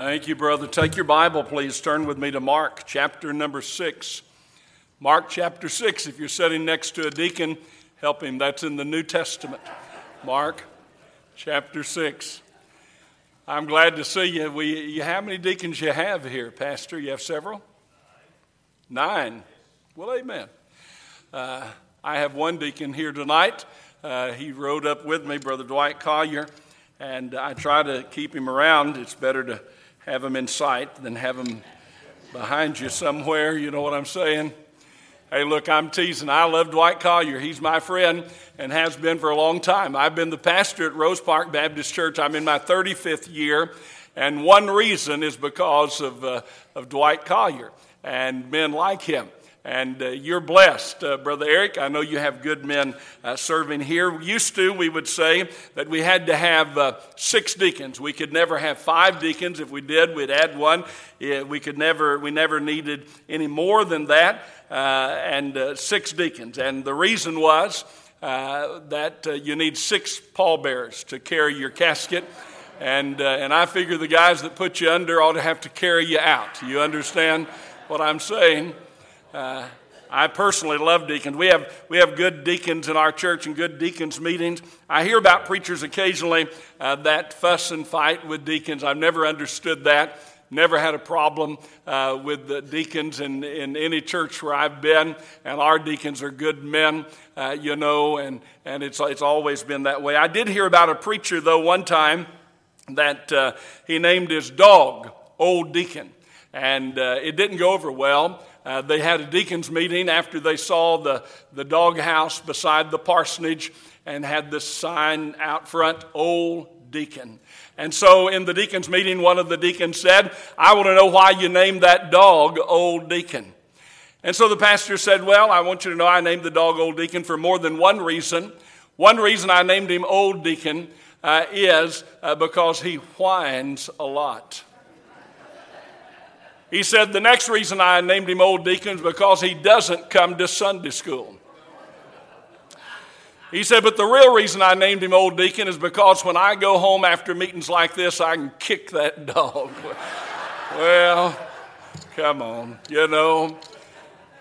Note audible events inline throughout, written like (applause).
Thank you, brother. Take your Bible, please. Turn with me to Mark chapter number six. Mark chapter six. If you're sitting next to a deacon, help him. That's in the New Testament. Mark chapter six. I'm glad to see you. We, you how many deacons you have here, Pastor? You have several? Nine. Well, amen. Uh, I have one deacon here tonight. Uh, he rode up with me, Brother Dwight Collier, and I try to keep him around. It's better to have them in sight than have them behind you somewhere. You know what I'm saying? Hey, look, I'm teasing. I love Dwight Collier. He's my friend and has been for a long time. I've been the pastor at Rose Park Baptist Church. I'm in my 35th year, and one reason is because of, uh, of Dwight Collier and men like him. And uh, you're blessed, uh, Brother Eric. I know you have good men uh, serving here. Used to, we would say that we had to have uh, six deacons. We could never have five deacons. If we did, we'd add one. Yeah, we could never, we never needed any more than that, uh, and uh, six deacons. And the reason was that you need six pallbearers to carry your casket. And, and I figure the guys that put you under ought to have to carry you out. You understand what I'm saying? Uh, I personally love deacons. We have, we have good deacons in our church and good deacons meetings. I hear about preachers occasionally uh, that fuss and fight with deacons. I've never understood that. Never had a problem uh, with the deacons in, in any church where I've been, and our deacons are good men, uh, you know, and, and it's, it's always been that way. I did hear about a preacher, though, one time that uh, he named his dog Old Deacon, and uh, it didn't go over well. Uh, they had a deacons meeting after they saw the, the doghouse beside the parsonage and had this sign out front, Old Deacon. And so in the deacons meeting, one of the deacons said, I want to know why you named that dog Old Deacon. And so the pastor said, Well, I want you to know I named the dog Old Deacon for more than one reason. One reason I named him Old Deacon uh, is uh, because he whines a lot. He said, The next reason I named him Old Deacon is because he doesn't come to Sunday school. He said, But the real reason I named him Old Deacon is because when I go home after meetings like this, I can kick that (laughs) dog. well, come on, you know.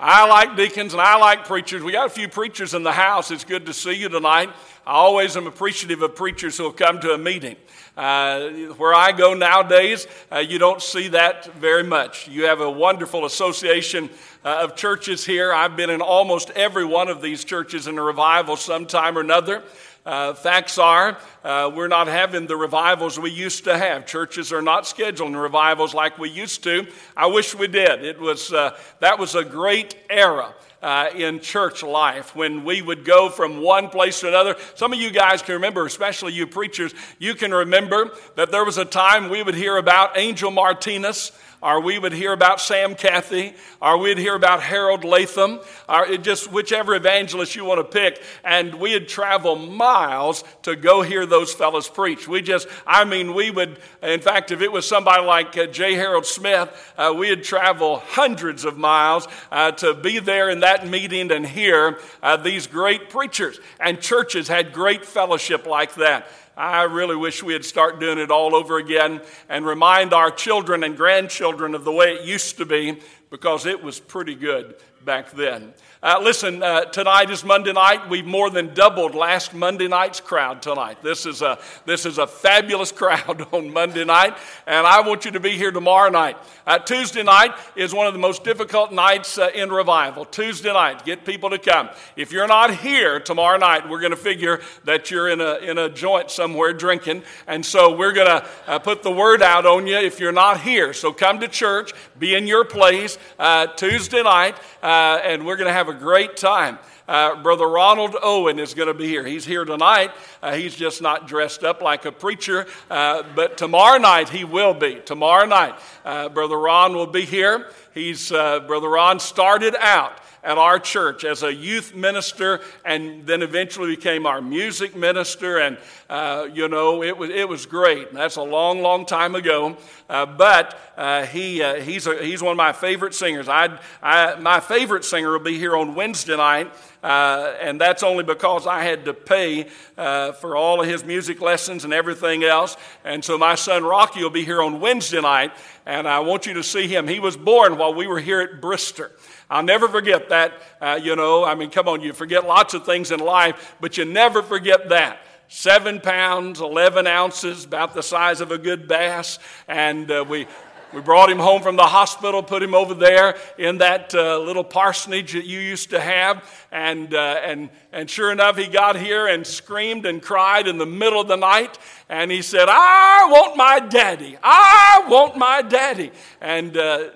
I like deacons and I like preachers. We got a few preachers in the house. It's good to see you tonight. I always am appreciative of preachers who have come to a meeting. Uh, where I go nowadays, uh, you don't see that very much. You have a wonderful association uh, of churches here. I've been in almost every one of these churches in a revival sometime or another. Uh, facts are, uh, we're not having the revivals we used to have. Churches are not scheduling revivals like we used to. I wish we did. It was, uh, that was a great era uh, in church life when we would go from one place to another. Some of you guys can remember, especially you preachers, you can remember that there was a time we would hear about Angel Martinez or we would hear about Sam Cathey, or we'd hear about Harold Latham, or just whichever evangelist you want to pick, and we'd travel miles to go hear those fellows preach. We just, I mean, we would, in fact, if it was somebody like uh, J. Harold Smith, uh, we'd travel hundreds of miles uh, to be there in that meeting and hear uh, these great preachers. And churches had great fellowship like that. I really wish we would start doing it all over again and remind our children and grandchildren of the way it used to be because it was pretty good back then. Uh, listen, uh, tonight is Monday night. We've more than doubled last Monday night's crowd tonight. This is a, this is a fabulous (laughs) crowd on Monday night, and I want you to be here tomorrow night. Uh, Tuesday night is one of the most difficult nights uh, in revival. Tuesday night, get people to come. If you're not here tomorrow night, we're going to figure that you're in a, in a joint somewhere drinking, and so we're going to uh, put the word out on you if you're not here. So come to church, be in your place uh, Tuesday night, and we're going to have have a great time. Uh, Brother Ronald Owen is going to be here. He's here tonight. Uh, he's just not dressed up like a preacher, uh, but tomorrow night he will be. Tomorrow night, uh, Brother Ron will be here. He's uh, Brother Ron started out at our church as a youth minister and then eventually became our music minister. And, uh, you know, it was, it was great. That's a long, long time ago. Uh, but uh, he, uh, he's, a, he's one of my favorite singers. I, I, my favorite singer will be here on Wednesday night. Uh, and that's only because I had to pay uh, for all of his music lessons and everything else. And so my son Rocky will be here on Wednesday night, and I want you to see him. He was born while we were here at Brister. I'll never forget that. Uh, you know, I mean, come on, you forget lots of things in life, but you never forget that seven pounds, 11 ounces, about the size of a good bass. And uh, we, we brought him home from the hospital, put him over there in that uh, little parsonage that you used to have. And, uh, and, and sure enough, he got here and screamed and cried in the middle of the night. And he said, I want my daddy. I want my daddy. And uh,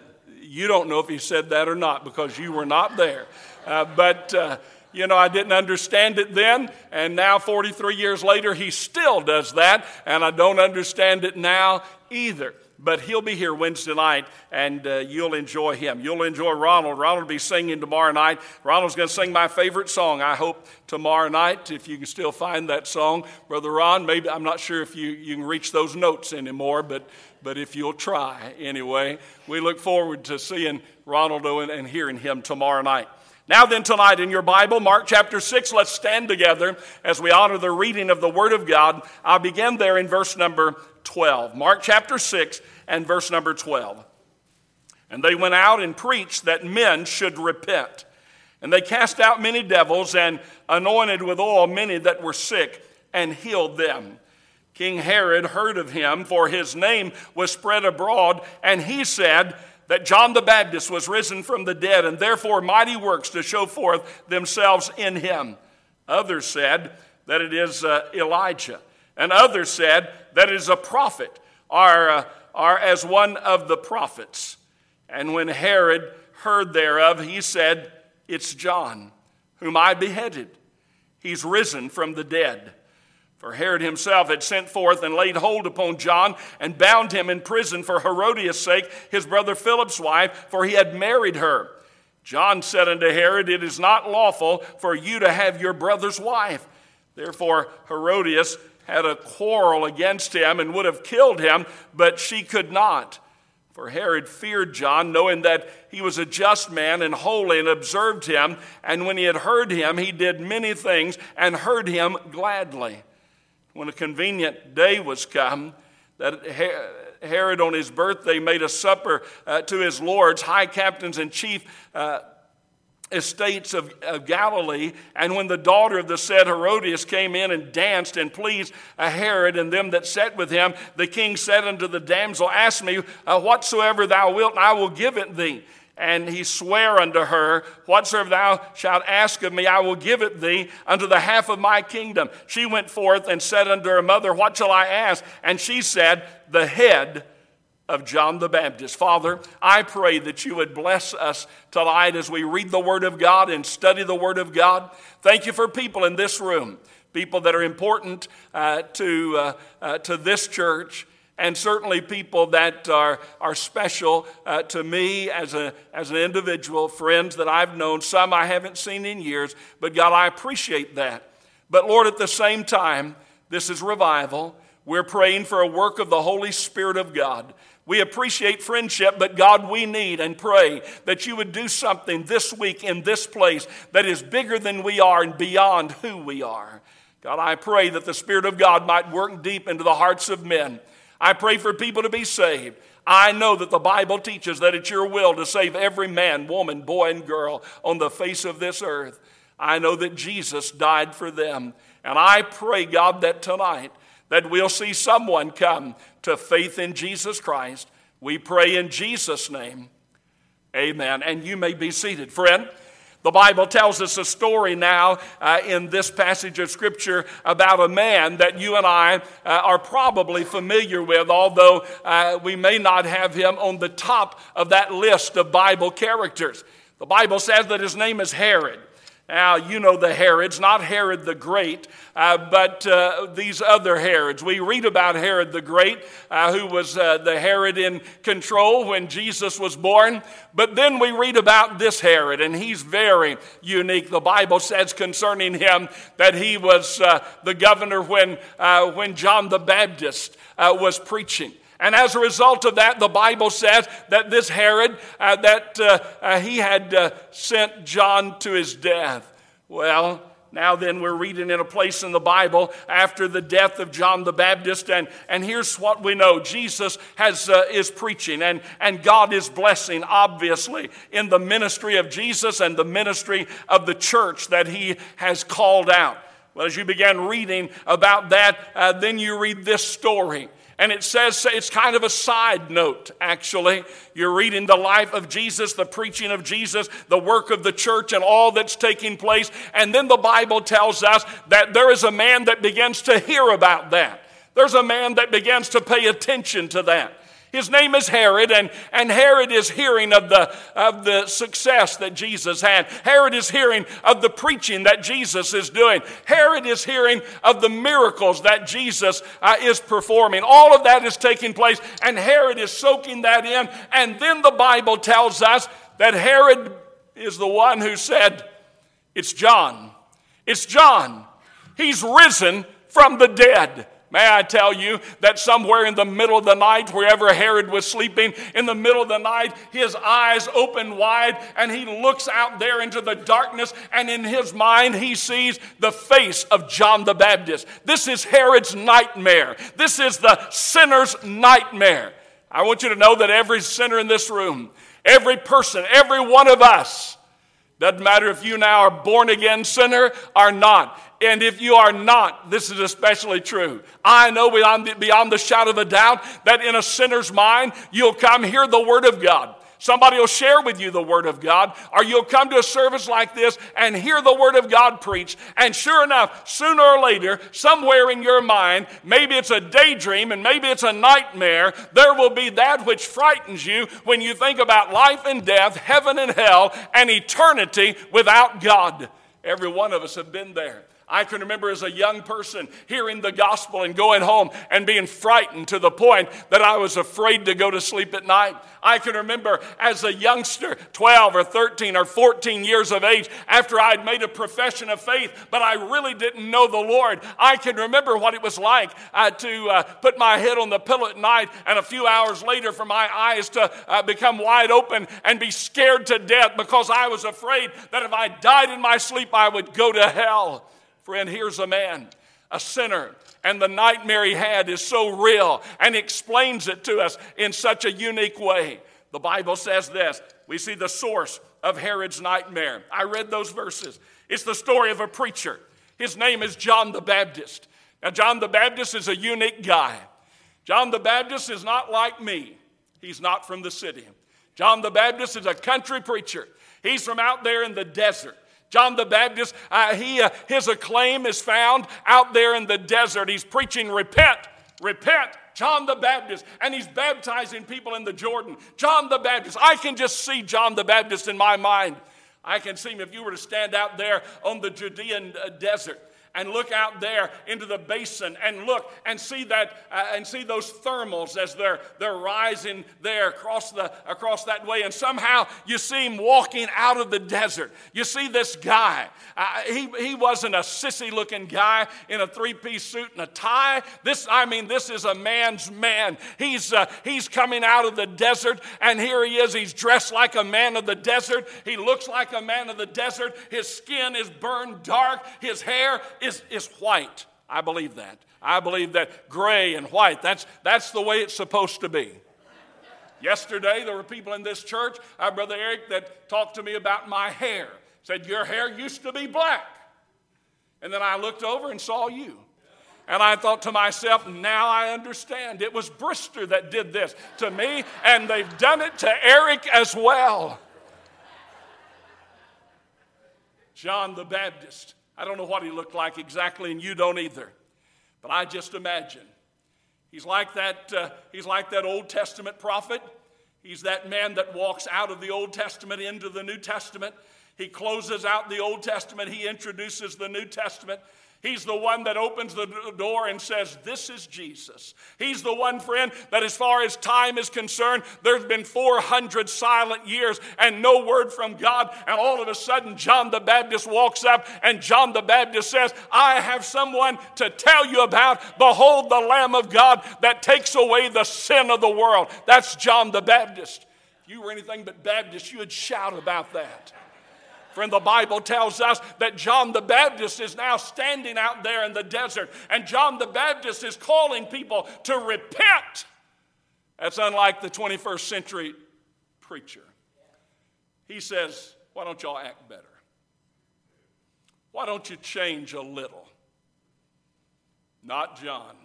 you don't know if he said that or not because you were not there. Uh, but uh, you know, I didn't understand it then, and now 43 years later, he still does that, and I don't understand it now either but he'll be here Wednesday night, and uh, you'll enjoy him. You'll enjoy Ronald. Ronald will be singing tomorrow night. Ronald's going to sing my favorite song, I hope, tomorrow night, if you can still find that song. Brother Ron, maybe, I'm not sure if you, you can reach those notes anymore, but, but if you'll try anyway, we look forward to seeing Ronald and, and hearing him tomorrow night. Now, then, tonight in your Bible, Mark chapter 6, let's stand together as we honor the reading of the Word of God. I'll begin there in verse number 12. Mark chapter 6 and verse number 12. And they went out and preached that men should repent. And they cast out many devils and anointed with oil many that were sick and healed them. King Herod heard of him, for his name was spread abroad, and he said that John the Baptist was risen from the dead, and therefore mighty works to show forth themselves in him. Others said that it is uh, Elijah, and others said that it is a prophet, or uh, are as one of the prophets. And when Herod heard thereof, he said, It's John, whom I beheaded. He's risen from the dead. For Herod himself had sent forth and laid hold upon John and bound him in prison for Herodias' sake, his brother Philip's wife, for he had married her. John said unto Herod, It is not lawful for you to have your brother's wife. Therefore, Herodias had a quarrel against him and would have killed him, but she could not. For Herod feared John, knowing that he was a just man and holy, and observed him. And when he had heard him, he did many things and heard him gladly. When a convenient day was come, that Herod on his birthday made a supper uh, to his lords, high captains, and chief uh, estates of, of, Galilee. And when the daughter of the said Herodias came in and danced and pleased Herod and them that sat with him, the king said unto the damsel, Ask me uh, whatsoever thou wilt, and I will give it thee. And he sware unto her, Whatsoever thou shalt ask of me, I will give it thee unto the half of my kingdom. She went forth and said unto her mother, What shall I ask? And she said, The head of John the Baptist. Father, I pray that you would bless us tonight as we read the Word of God and study the Word of God. Thank you for people in this room, people that are important uh, to, uh, uh, to this church. And certainly people that are, are special uh, to me as, a, as an individual, friends that I've known, some I haven't seen in years, but God, I appreciate that. But Lord, at the same time, this is revival. We're praying for a work of the Holy Spirit of God. We appreciate friendship, but God, we need and pray that you would do something this week in this place that is bigger than we are and beyond who we are. God, I pray that the Spirit of God might work deep into the hearts of men. I pray for people to be saved. I know that the Bible teaches that it's your will to save every man, woman, boy, and girl on the face of this earth. I know that Jesus died for them. And I pray, God, that tonight that we'll see someone come to faith in Jesus Christ. We pray in Jesus' name. Amen. And you may be seated. Friend, the Bible tells us a story now uh, in this passage of Scripture about a man that you and I uh, are probably familiar with, although uh, we may not have him on the top of that list of Bible characters. The Bible says that his name is Herod. Now, you know the Herods, not Herod the Great, uh, but uh, these other Herods. We read about Herod the Great, uh, who was uh, the Herod in control when Jesus was born. But then we read about this Herod, and he's very unique. The Bible says concerning him that he was uh, the governor when, uh, when John the Baptist was preaching. And as a result of that, the Bible says that this Herod, uh, that uh, uh, he had uh, sent John to his death. Well, now then, we're reading in a place in the Bible after the death of John the Baptist, and, and here's what we know Jesus has, uh, is preaching, and, and God is blessing, obviously, in the ministry of Jesus and the ministry of the church that he has called out. Well, as you began reading about that, uh, then you read this story. And it says, it's kind of a side note, actually. You're reading the life of Jesus, the preaching of Jesus, the work of the church, and all that's taking place. And then the Bible tells us that there is a man that begins to hear about that. There's a man that begins to pay attention to that. His name is Herod, and, and Herod is hearing of the, of the success that Jesus had. Herod is hearing of the preaching that Jesus is doing. Herod is hearing of the miracles that Jesus uh, is performing. All of that is taking place, and Herod is soaking that in. And then the Bible tells us that Herod is the one who said, It's John. It's John. He's risen from the dead. May I tell you that somewhere in the middle of the night, wherever Herod was sleeping, in the middle of the night, his eyes open wide and he looks out there into the darkness, and in his mind, he sees the face of John the Baptist. This is Herod's nightmare. This is the sinner's nightmare. I want you to know that every sinner in this room, every person, every one of us, doesn't matter if you now are born again sinner or not. And if you are not, this is especially true. I know beyond the, beyond the shadow of a doubt that in a sinner's mind, you'll come hear the Word of God. Somebody will share with you the Word of God, or you'll come to a service like this and hear the Word of God preached. And sure enough, sooner or later, somewhere in your mind, maybe it's a daydream and maybe it's a nightmare, there will be that which frightens you when you think about life and death, heaven and hell, and eternity without God. Every one of us have been there. I can remember as a young person hearing the gospel and going home and being frightened to the point that I was afraid to go to sleep at night. I can remember as a youngster, 12 or 13 or 14 years of age, after I'd made a profession of faith, but I really didn't know the Lord. I can remember what it was like uh, to uh, put my head on the pillow at night and a few hours later for my eyes to uh, become wide open and be scared to death because I was afraid that if I died in my sleep, I would go to hell. Friend, here's a man, a sinner, and the nightmare he had is so real and explains it to us in such a unique way. The Bible says this we see the source of Herod's nightmare. I read those verses. It's the story of a preacher. His name is John the Baptist. Now, John the Baptist is a unique guy. John the Baptist is not like me, he's not from the city. John the Baptist is a country preacher. He's from out there in the desert. John the Baptist, uh, he, uh, his acclaim is found out there in the desert. He's preaching, repent, repent. John the Baptist, and he's baptizing people in the Jordan. John the Baptist, I can just see John the Baptist in my mind. I can see him if you were to stand out there on the Judean uh, desert and look out there into the basin and look and see that uh, and see those thermals as they're they're rising there across the across that way. And somehow you see him walking out of the desert. You see this guy. Uh, he, he wasn't a sissy looking guy in a three-piece suit and a tie. This i mean this is a man's man. He's uh, he's coming out of the desert and here he is. He's dressed like a man of the desert. He looks like a man of the desert. His skin is burned dark. His hair is, is white. I believe that. I believe that gray and white, that's, that's the way it's supposed to be. Yesterday, there were people in this church, our brother Eric, that talked to me about my hair. Said, Your hair used to be black. And then I looked over and saw you. And I thought to myself, now I understand. It was Brister that did this to me, and they've done it to Eric as well. John the Baptist I don't know what he looked like exactly, and you don't either. But I just imagine. He's like that, uh, he's like that Old Testament prophet. He's that man that walks out of the Old Testament into the New Testament. He closes out the Old Testament, he introduces the New Testament. He's the one that opens the door and says, This is Jesus. He's the one, friend, that as far as time is concerned, there's been 400 silent years and no word from God. And all of a sudden, John the Baptist walks up and John the Baptist says, I have someone to tell you about. Behold, the Lamb of God that takes away the sin of the world. That's John the Baptist. If you were anything but Baptist, you would shout about that. Friend, the Bible tells us that John the Baptist is now standing out there in the desert, and John the Baptist is calling people to repent. That's unlike the 21st century preacher. He says, Why don't y'all act better? Why don't you change a little? Not John.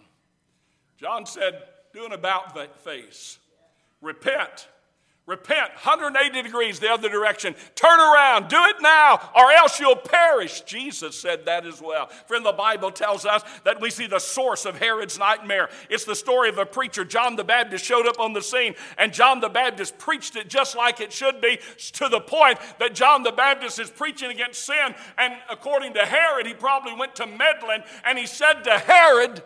John said, Do an about face. Repent Repent 180 degrees the other direction. Turn around. Do it now, or else you'll perish. Jesus said that as well. Friend, the Bible tells us that we see the source of Herod's nightmare. It's the story of a preacher. John the Baptist showed up on the scene, and John the Baptist preached it just like it should be, to the point that John the Baptist is preaching against sin. And according to Herod, he probably went to meddling, and he said to Herod,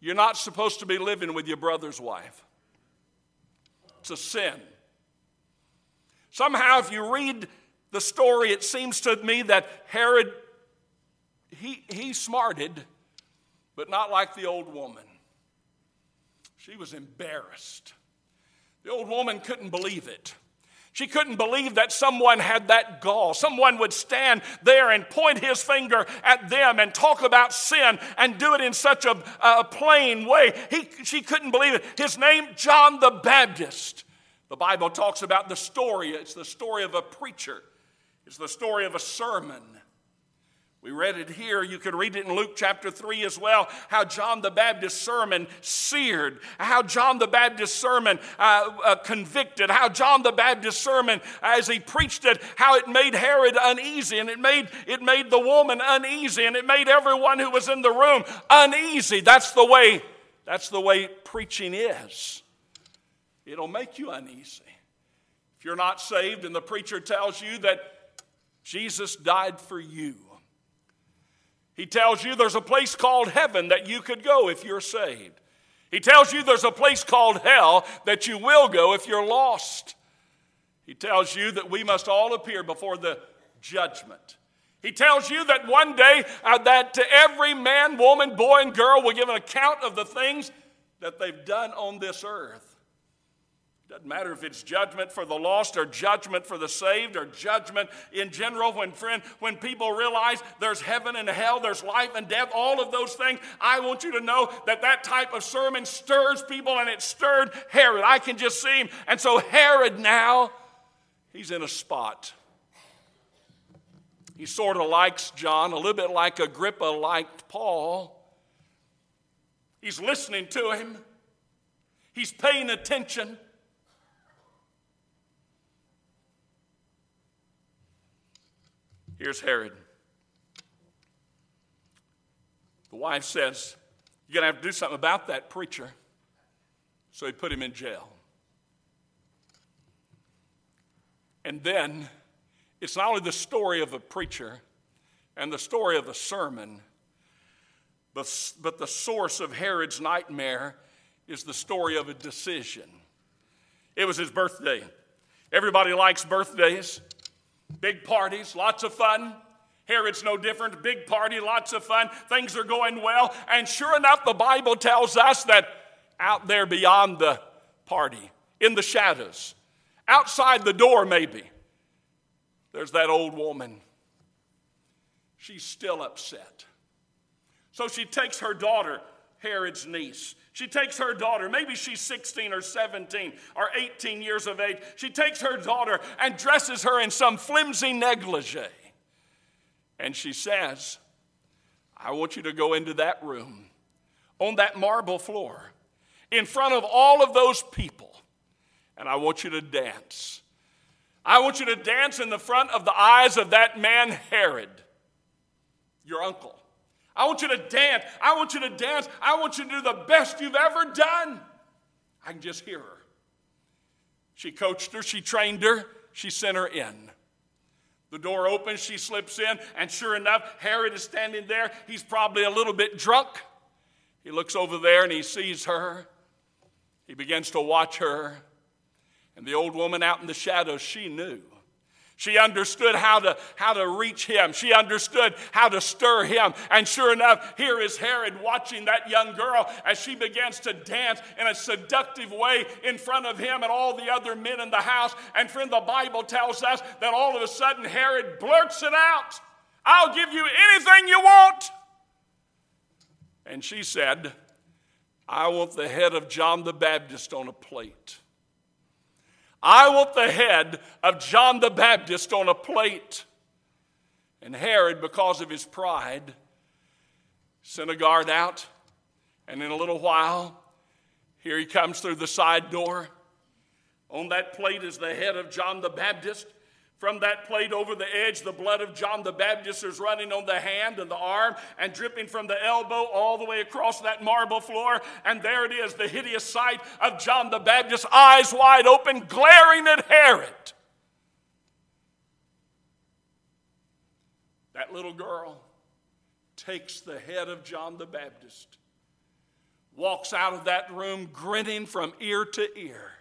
You're not supposed to be living with your brother's wife. It's a sin. Somehow, if you read the story, it seems to me that Herod, he, he smarted, but not like the old woman. She was embarrassed. The old woman couldn't believe it. She couldn't believe that someone had that gall. Someone would stand there and point his finger at them and talk about sin and do it in such a, a plain way. He, she couldn't believe it. His name, John the Baptist. The Bible talks about the story. It's the story of a preacher, it's the story of a sermon. We read it here. You could read it in Luke chapter 3 as well. How John the Baptist's sermon seared, how John the Baptist's sermon uh, uh, convicted, how John the Baptist's sermon, as he preached it, how it made Herod uneasy, and it made, it made the woman uneasy, and it made everyone who was in the room uneasy. That's the way, that's the way preaching is it'll make you uneasy. If you're not saved and the preacher tells you that Jesus died for you, he tells you there's a place called heaven that you could go if you're saved. He tells you there's a place called hell that you will go if you're lost. He tells you that we must all appear before the judgment. He tells you that one day uh, that to every man, woman, boy, and girl will give an account of the things that they've done on this earth. Doesn't matter if it's judgment for the lost or judgment for the saved or judgment in general. When, friend, when people realize there's heaven and hell, there's life and death, all of those things, I want you to know that that type of sermon stirs people and it stirred Herod. I can just see him. And so Herod now, he's in a spot. He sort of likes John, a little bit like Agrippa liked Paul. He's listening to him, he's paying attention. Here's Herod. The wife says, You're going to have to do something about that preacher. So he put him in jail. And then it's not only the story of a preacher and the story of a sermon, but, but the source of Herod's nightmare is the story of a decision. It was his birthday. Everybody likes birthdays. Big parties, lots of fun. Herod's no different. Big party, lots of fun. Things are going well. And sure enough, the Bible tells us that out there beyond the party, in the shadows, outside the door maybe, there's that old woman. She's still upset. So she takes her daughter, Herod's niece, she takes her daughter, maybe she's 16 or 17 or 18 years of age. She takes her daughter and dresses her in some flimsy negligee. And she says, I want you to go into that room on that marble floor in front of all of those people, and I want you to dance. I want you to dance in the front of the eyes of that man, Herod, your uncle. I want you to dance. I want you to dance. I want you to do the best you've ever done. I can just hear her. She coached her, she trained her, she sent her in. The door opens, she slips in, and sure enough, Herod is standing there. He's probably a little bit drunk. He looks over there and he sees her. He begins to watch her. And the old woman out in the shadows, she knew. She understood how to, how to reach him. She understood how to stir him. And sure enough, here is Herod watching that young girl as she begins to dance in a seductive way in front of him and all the other men in the house. And friend, the Bible tells us that all of a sudden Herod blurts it out I'll give you anything you want. And she said, I want the head of John the Baptist on a plate. I want the head of John the Baptist on a plate. And Herod, because of his pride, sent a guard out. And in a little while, here he comes through the side door. On that plate is the head of John the Baptist. From that plate over the edge, the blood of John the Baptist is running on the hand and the arm and dripping from the elbow all the way across that marble floor. And there it is, the hideous sight of John the Baptist, eyes wide open, glaring at Herod. That little girl takes the head of John the Baptist, walks out of that room grinning from ear to ear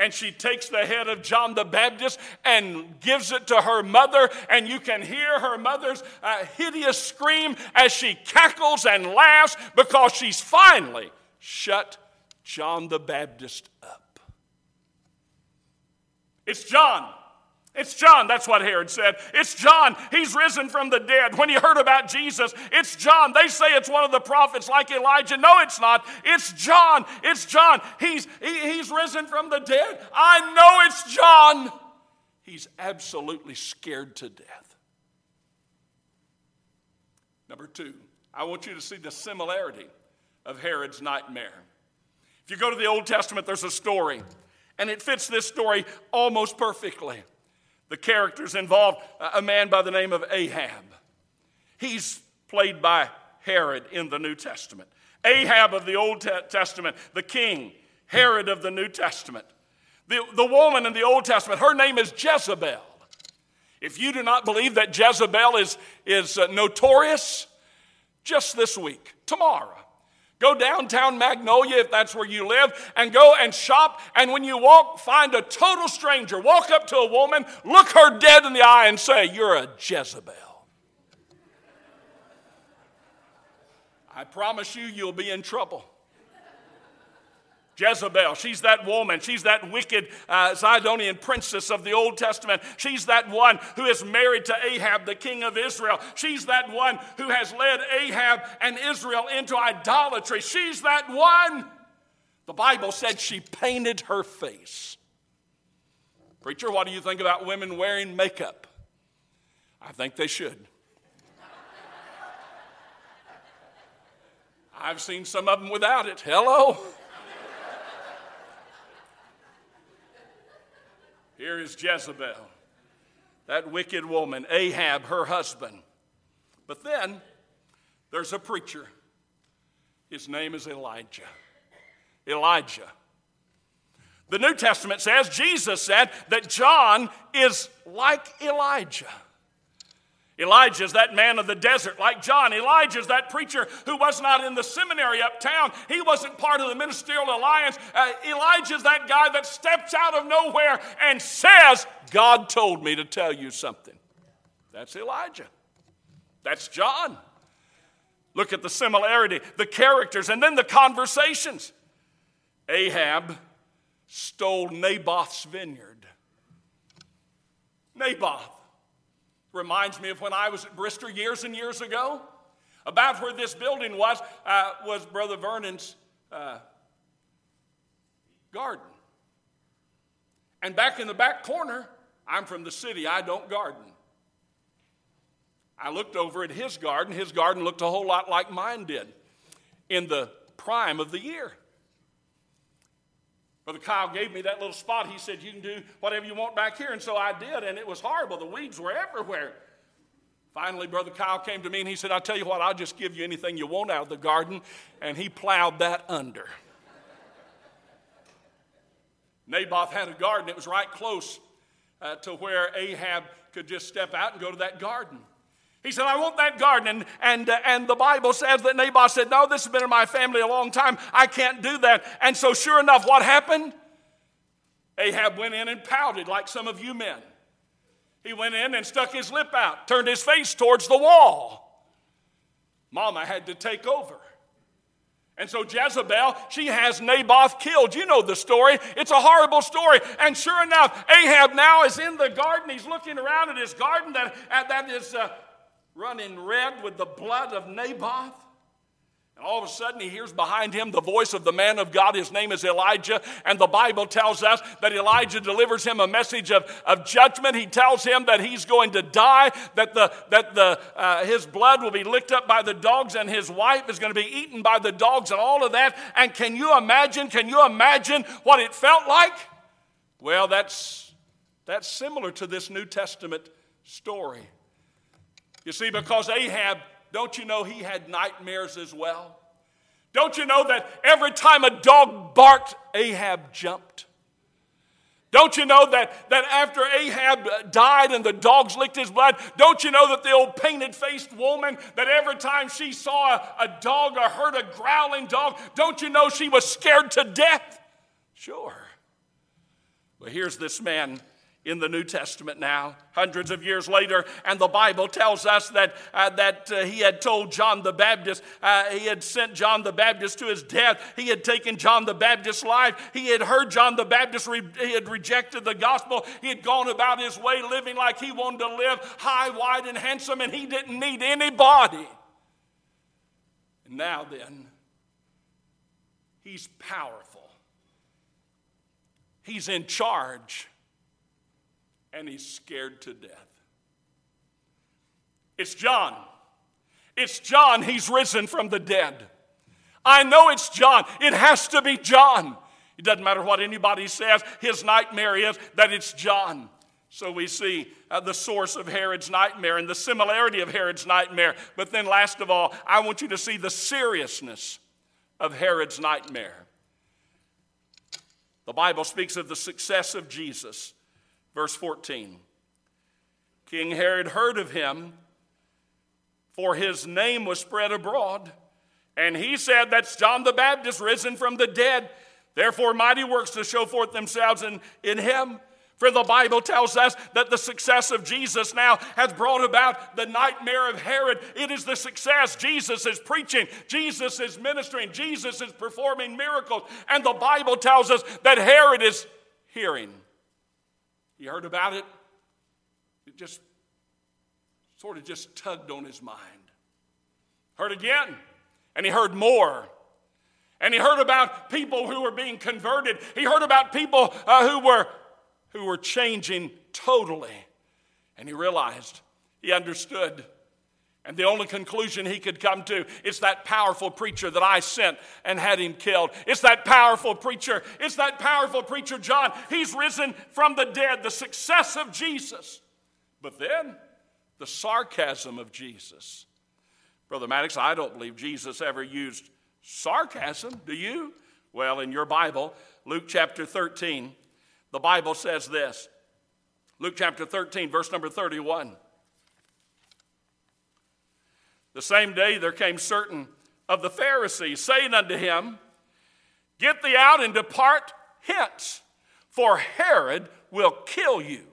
and she takes the head of John the Baptist and gives it to her mother, and you can hear her mother's uh, hideous scream as she cackles and laughs because she's finally shut John the Baptist up. It's John. It's John, that's what Herod said. It's John, he's risen from the dead. When he heard about Jesus, it's John. They say it's one of the prophets like Elijah. No, it's not. It's John. It's John. He's, he, he's risen from the dead. I know it's John. He's absolutely scared to death. Number two, I want you to see the similarity of Herod's nightmare. If you go to the Old Testament, there's a story, and it fits this story almost perfectly the characters involved a man by the name of Ahab. He's played by Herod in the New Testament. Ahab of the Old Testament, the king, Herod of the New Testament. The, the woman in the Old Testament, her name is Jezebel. If you do not believe that Jezebel is, is uh, notorious, just this week, tomorrow, Go downtown Magnolia if that's where you live and go and shop. And when you walk, find a total stranger. Walk up to a woman, look her dead in the eye, and say, You're a Jezebel. I promise you, you'll be in trouble. Jezebel, she's that woman. She's that wicked uh, Zidonian princess of the Old Testament. She's that one who is married to Ahab, the king of Israel. She's that one who has led Ahab and Israel into idolatry. She's that one. The Bible said she painted her face. Preacher, what do you think about women wearing makeup? I think they should. I've seen some of them without it. Hello? Here is Jezebel, that wicked woman, Ahab, her husband. But then there's a preacher. His name is Elijah. Elijah. The New Testament says, Jesus said that John is like Elijah. Elijah is that man of the desert, like John. Elijah is that preacher who was not in the seminary uptown. He wasn't part of the ministerial alliance. Uh, Elijah is that guy that steps out of nowhere and says, God told me to tell you something. That's Elijah. That's John. Look at the similarity, the characters, and then the conversations. Ahab stole Naboth's vineyard. Naboth Reminds me of when I was at Brister years and years ago. About where this building was, uh, was Brother Vernon's uh, garden. And back in the back corner, I'm from the city, I don't garden. I looked over at his garden. His garden looked a whole lot like mine did in the prime of the year. Brother Kyle gave me that little spot. He said, You can do whatever you want back here. And so I did, and it was horrible. The weeds were everywhere. Finally, Brother Kyle came to me and he said, I'll tell you what, I'll just give you anything you want out of the garden. And he plowed that under. Naboth had a garden, it was right close uh, to where Ahab could just step out and go to that garden. He said, I want that garden. And, and, uh, and the Bible says that Naboth said, No, this has been in my family a long time. I can't do that. And so, sure enough, what happened? Ahab went in and pouted like some of you men. He went in and stuck his lip out, turned his face towards the wall. Mama had to take over. And so Jezebel, she has Naboth killed. You know the story. It's a horrible story. And sure enough, Ahab now is in the garden. He's looking around at his garden that, that is uh, running red with the blood of Naboth. And all of a sudden, he hears behind him the voice of the man of God. His name is Elijah. And the Bible tells us that Elijah delivers him a message of, of judgment. He tells him that he's going to die, that, the, that the, uh, his blood will be licked up by the dogs, and his wife is going to be eaten by the dogs, and all of that. And can you imagine? Can you imagine what it felt like? Well, that's, that's similar to this New Testament story. You see, because Ahab don't you know he had nightmares as well? Don't you know that every time a dog barked, Ahab jumped? Don't you know that, that after Ahab uh, died and the dogs licked his blood, don't you know that the old painted faced woman, that every time she saw a, a dog or heard a growling dog, don't you know she was scared to death? Sure. But here's this man in the New Testament now, hundreds of years later, and the Bible tells us that, uh, that uh, he had told John the Baptist, uh, he had sent John the Baptist to his death, he had taken John the Baptist's life, he had heard John the Baptist, re- he had rejected the gospel, he had gone about his way living like he wanted to live high, wide, and handsome, and he didn't need anybody. And now then, he's powerful, he's in charge and he's scared to death. It's John. It's John. He's risen from the dead. I know it's John. It has to be John. It doesn't matter what anybody says, his nightmare is that it's John. So we see uh, the source of Herod's nightmare and the similarity of Herod's nightmare. But then, last of all, I want you to see the seriousness of Herod's nightmare. The Bible speaks of the success of Jesus Verse 14 King Herod heard of him, for his name was spread abroad. And he said, That's John the Baptist risen from the dead. Therefore, mighty works to show forth themselves in, in him. For the Bible tells us that the success of Jesus now has brought about the nightmare of Herod. It is the success. Jesus is preaching, Jesus is ministering, Jesus is performing miracles. And the Bible tells us that Herod is hearing. He heard about it. It just sort of just tugged on his mind. Heard again, and he heard more. And he heard about people who were being converted. He heard about people uh, who, were, who were changing totally. And he realized, he understood and the only conclusion he could come to is that powerful preacher that I sent and had him killed. It's that powerful preacher. It's that powerful preacher, John. He's risen from the dead, the success of Jesus. But then, the sarcasm of Jesus. Brother Maddox, I don't believe Jesus ever used sarcasm. Do you? Well, in your Bible, Luke chapter 13, the Bible says this Luke chapter 13, verse number 31. The same day there came certain of the Pharisees, saying unto him, Get thee out and depart hence, for Herod will kill you.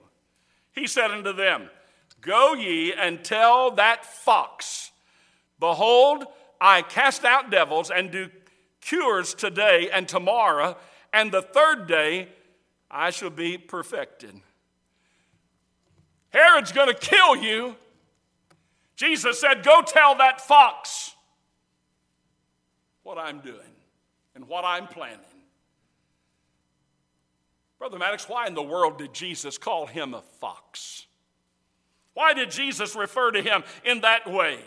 He said unto them, Go ye and tell that fox, Behold, I cast out devils and do cures today and tomorrow, and the third day I shall be perfected. Herod's going to kill you Jesus said, Go tell that fox what I'm doing and what I'm planning. Brother Maddox, why in the world did Jesus call him a fox? Why did Jesus refer to him in that way?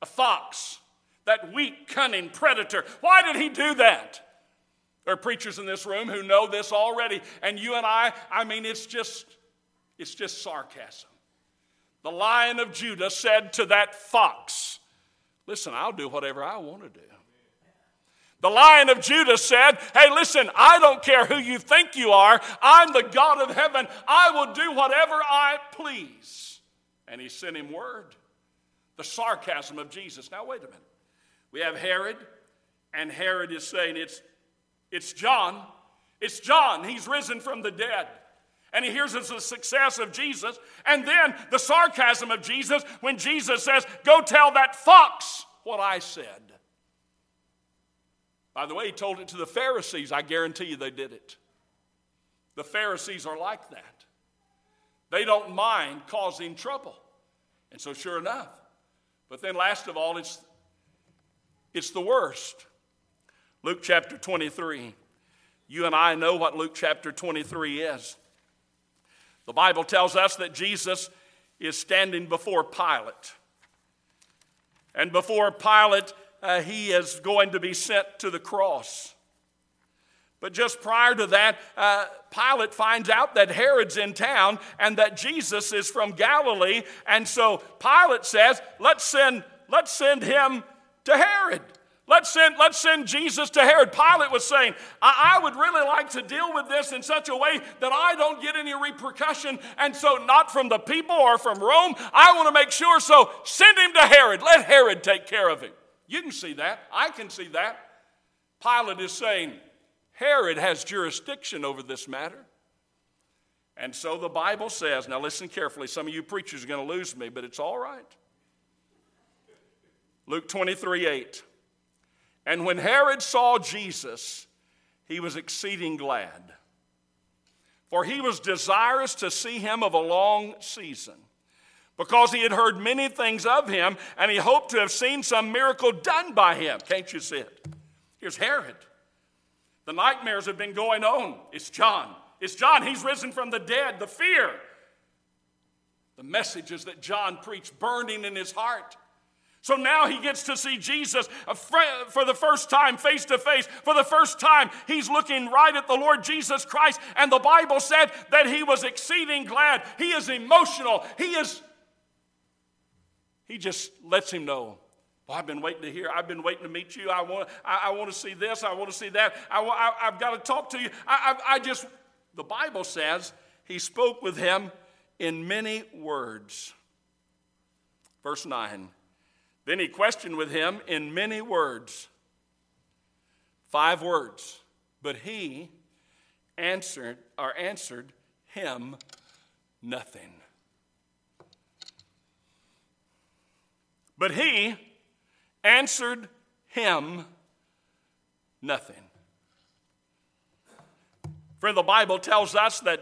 A fox, that weak, cunning predator. Why did he do that? There are preachers in this room who know this already, and you and I, I mean, it's just, it's just sarcasm. The lion of Judah said to that fox, Listen, I'll do whatever I want to do. The lion of Judah said, Hey, listen, I don't care who you think you are. I'm the God of heaven. I will do whatever I please. And he sent him word. The sarcasm of Jesus. Now, wait a minute. We have Herod, and Herod is saying, It's, it's John. It's John. He's risen from the dead. And he hears it's the success of Jesus. And then the sarcasm of Jesus when Jesus says, Go tell that fox what I said. By the way, he told it to the Pharisees. I guarantee you they did it. The Pharisees are like that. They don't mind causing trouble. And so, sure enough. But then, last of all, it's, it's the worst. Luke chapter 23. You and I know what Luke chapter 23 is. The Bible tells us that Jesus is standing before Pilate. And before Pilate, uh, he is going to be sent to the cross. But just prior to that, uh, Pilate finds out that Herod's in town and that Jesus is from Galilee. And so Pilate says, let's send, let's send him to Herod. Let's send, let's send Jesus to Herod. Pilate was saying, I, I, would really like to deal with this in such a way that I don't get any repercussion. And so, not from the people or from Rome. I want to make sure. So, send him to Herod. Let Herod take care of him. You can see that. I can see that. Pilate is saying, Herod has jurisdiction over this matter. And so the Bible says, now listen carefully, some of you preachers are going to lose me, but it's all right. Luke 23 8. And when Herod saw Jesus, he was exceeding glad, for he was desirous to see him of a long season because he had heard many things of him and he hoped to have seen some miracle done by him. Can't you see it? Here's Herod. The nightmares have been going on. It's John. It's John. He's risen from the dead. The fear. The messages that John preached burning in his heart. So now he gets to see Jesus uh, for the first time, face to face. For the first time, he's looking right at the Lord Jesus Christ. And the Bible said that he was exceeding glad. He is emotional. He is he just lets him know. Well, I've been waiting to hear. I've been waiting to meet you. I want, I, I want to see this. I want to see that. I, have got to talk to you. I, I, I just, the Bible says he spoke with him in many words. Verse 9. Then he questioned with him in many words. Five words. But he answered or answered him nothing. But he answered him nothing. For the Bible tells us that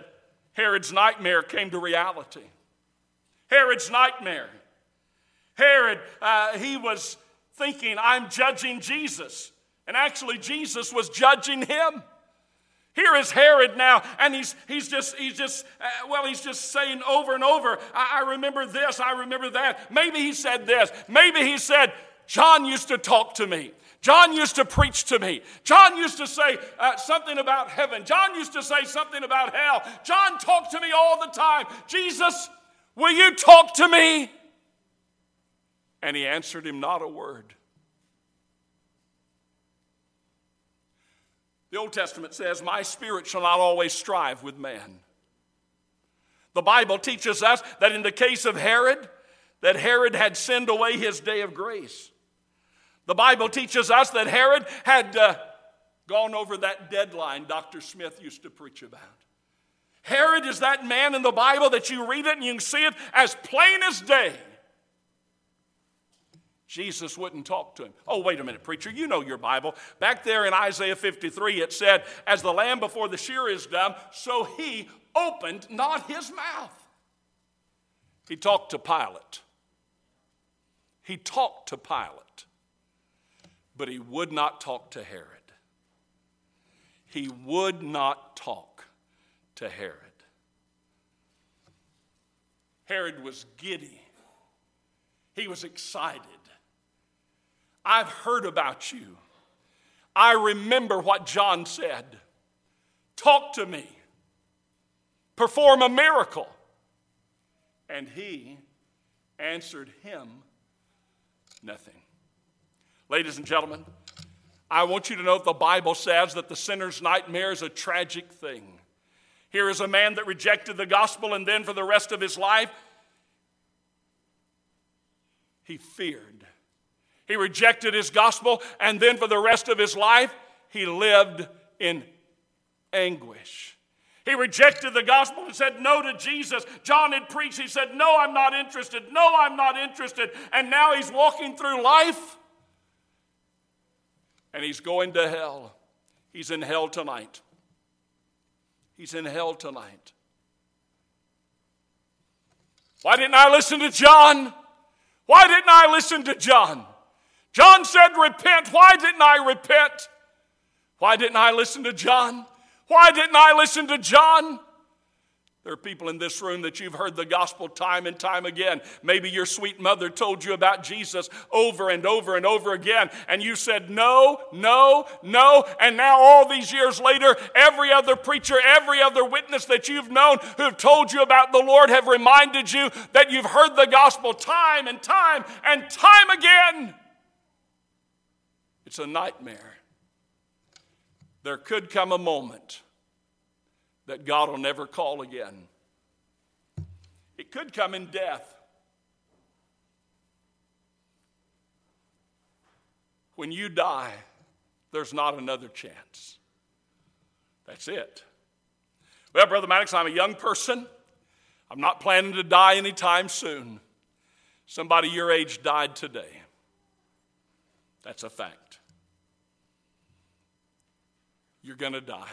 Herod's nightmare came to reality. Herod's nightmare. Herod, uh, he was thinking, I'm judging Jesus. And actually, Jesus was judging him. Here is Herod now, and he's, he's just, he's just uh, well, he's just saying over and over, I, I remember this, I remember that. Maybe he said this. Maybe he said, John used to talk to me. John used to preach to me. John used to say uh, something about heaven. John used to say something about hell. John talked to me all the time. Jesus, will you talk to me? And he answered him not a word. The Old Testament says, My spirit shall not always strive with man. The Bible teaches us that in the case of Herod, that Herod had sinned away his day of grace. The Bible teaches us that Herod had uh, gone over that deadline Dr. Smith used to preach about. Herod is that man in the Bible that you read it and you can see it as plain as day. Jesus wouldn't talk to him. Oh, wait a minute, preacher, you know your Bible. Back there in Isaiah 53, it said, As the lamb before the shear is dumb, so he opened not his mouth. He talked to Pilate. He talked to Pilate, but he would not talk to Herod. He would not talk to Herod. Herod was giddy. He was excited. I've heard about you. I remember what John said. Talk to me. Perform a miracle. And he answered him nothing. Ladies and gentlemen, I want you to know the Bible says that the sinner's nightmare is a tragic thing. Here is a man that rejected the gospel, and then for the rest of his life, he feared. He rejected his gospel, and then for the rest of his life, he lived in anguish. He rejected the gospel and said no to Jesus. John had preached. He said, No, I'm not interested. No, I'm not interested. And now he's walking through life and he's going to hell. He's in hell tonight. He's in hell tonight. Why didn't I listen to John? Why didn't I listen to John? John said, Repent. Why didn't I repent? Why didn't I listen to John? Why didn't I listen to John? There are people in this room that you've heard the gospel time and time again. Maybe your sweet mother told you about Jesus over and over and over again, and you said no, no, no. And now, all these years later, every other preacher, every other witness that you've known who've told you about the Lord have reminded you that you've heard the gospel time and time and time again. It's a nightmare. There could come a moment that God will never call again. It could come in death. When you die, there's not another chance. That's it. Well, Brother Maddox, I'm a young person. I'm not planning to die anytime soon. Somebody your age died today. That's a fact. You're going to die.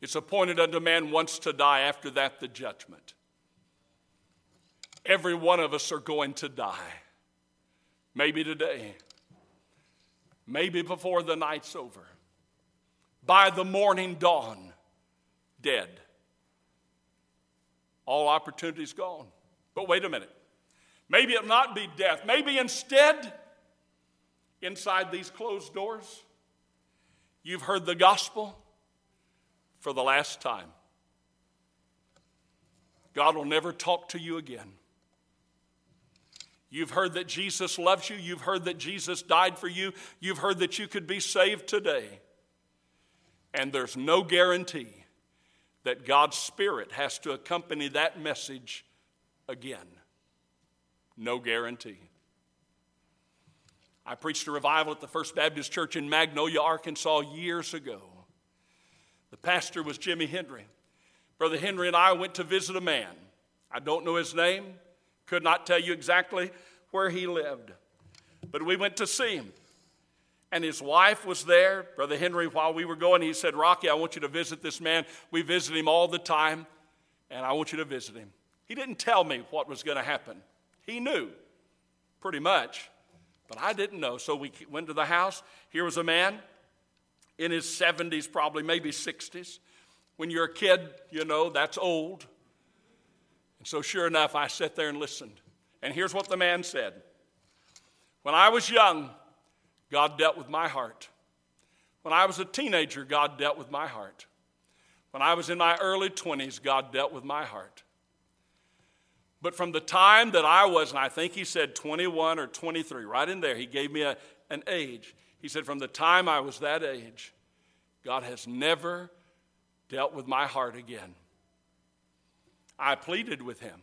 It's appointed unto man once to die, after that, the judgment. Every one of us are going to die. Maybe today, maybe before the night's over. By the morning dawn, dead. All opportunities gone. But wait a minute. Maybe it'll not be death. Maybe instead, inside these closed doors, you've heard the gospel for the last time. God will never talk to you again. You've heard that Jesus loves you. You've heard that Jesus died for you. You've heard that you could be saved today. And there's no guarantee that God's Spirit has to accompany that message again. No guarantee. I preached a revival at the First Baptist Church in Magnolia, Arkansas years ago. The pastor was Jimmy Henry. Brother Henry and I went to visit a man. I don't know his name, could not tell you exactly where he lived, but we went to see him. And his wife was there. Brother Henry, while we were going, he said, Rocky, I want you to visit this man. We visit him all the time, and I want you to visit him. He didn't tell me what was going to happen. He knew, pretty much, but I didn't know. So we went to the house. Here was a man in his 70s, probably, maybe 60s. When you're a kid, you know, that's old. And so, sure enough, I sat there and listened. And here's what the man said When I was young, God dealt with my heart. When I was a teenager, God dealt with my heart. When I was in my early 20s, God dealt with my heart. But from the time that I was, and I think he said 21 or 23, right in there, he gave me a, an age. He said, From the time I was that age, God has never dealt with my heart again. I pleaded with him.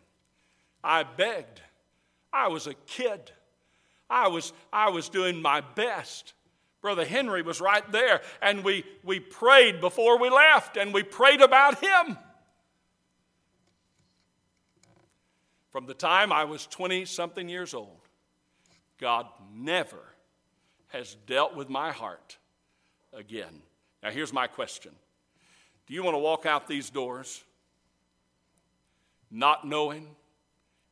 I begged. I was a kid. I was, I was doing my best. Brother Henry was right there, and we, we prayed before we left, and we prayed about him. From the time I was 20 something years old, God never has dealt with my heart again. Now, here's my question Do you want to walk out these doors not knowing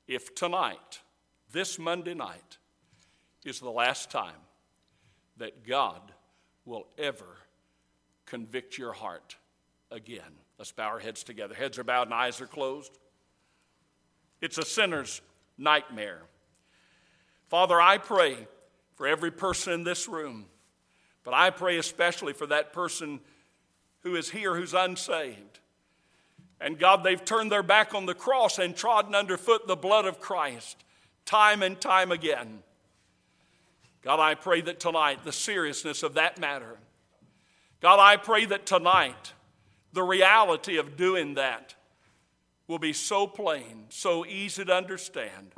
if tonight, this Monday night, is the last time that God will ever convict your heart again? Let's bow our heads together. Heads are bowed and eyes are closed. It's a sinner's nightmare. Father, I pray for every person in this room. But I pray especially for that person who is here who's unsaved. And God, they've turned their back on the cross and trodden underfoot the blood of Christ time and time again. God, I pray that tonight the seriousness of that matter, God, I pray that tonight the reality of doing that will be so plain, so easy to understand,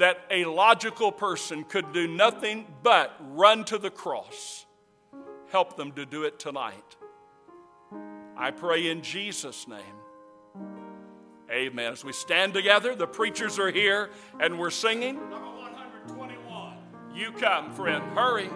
that a logical person could do nothing but run to the cross. Help them to do it tonight. I pray in Jesus' name. Amen. As we stand together, the preachers are here and we're singing. Number 121. You come, friend. Hurry.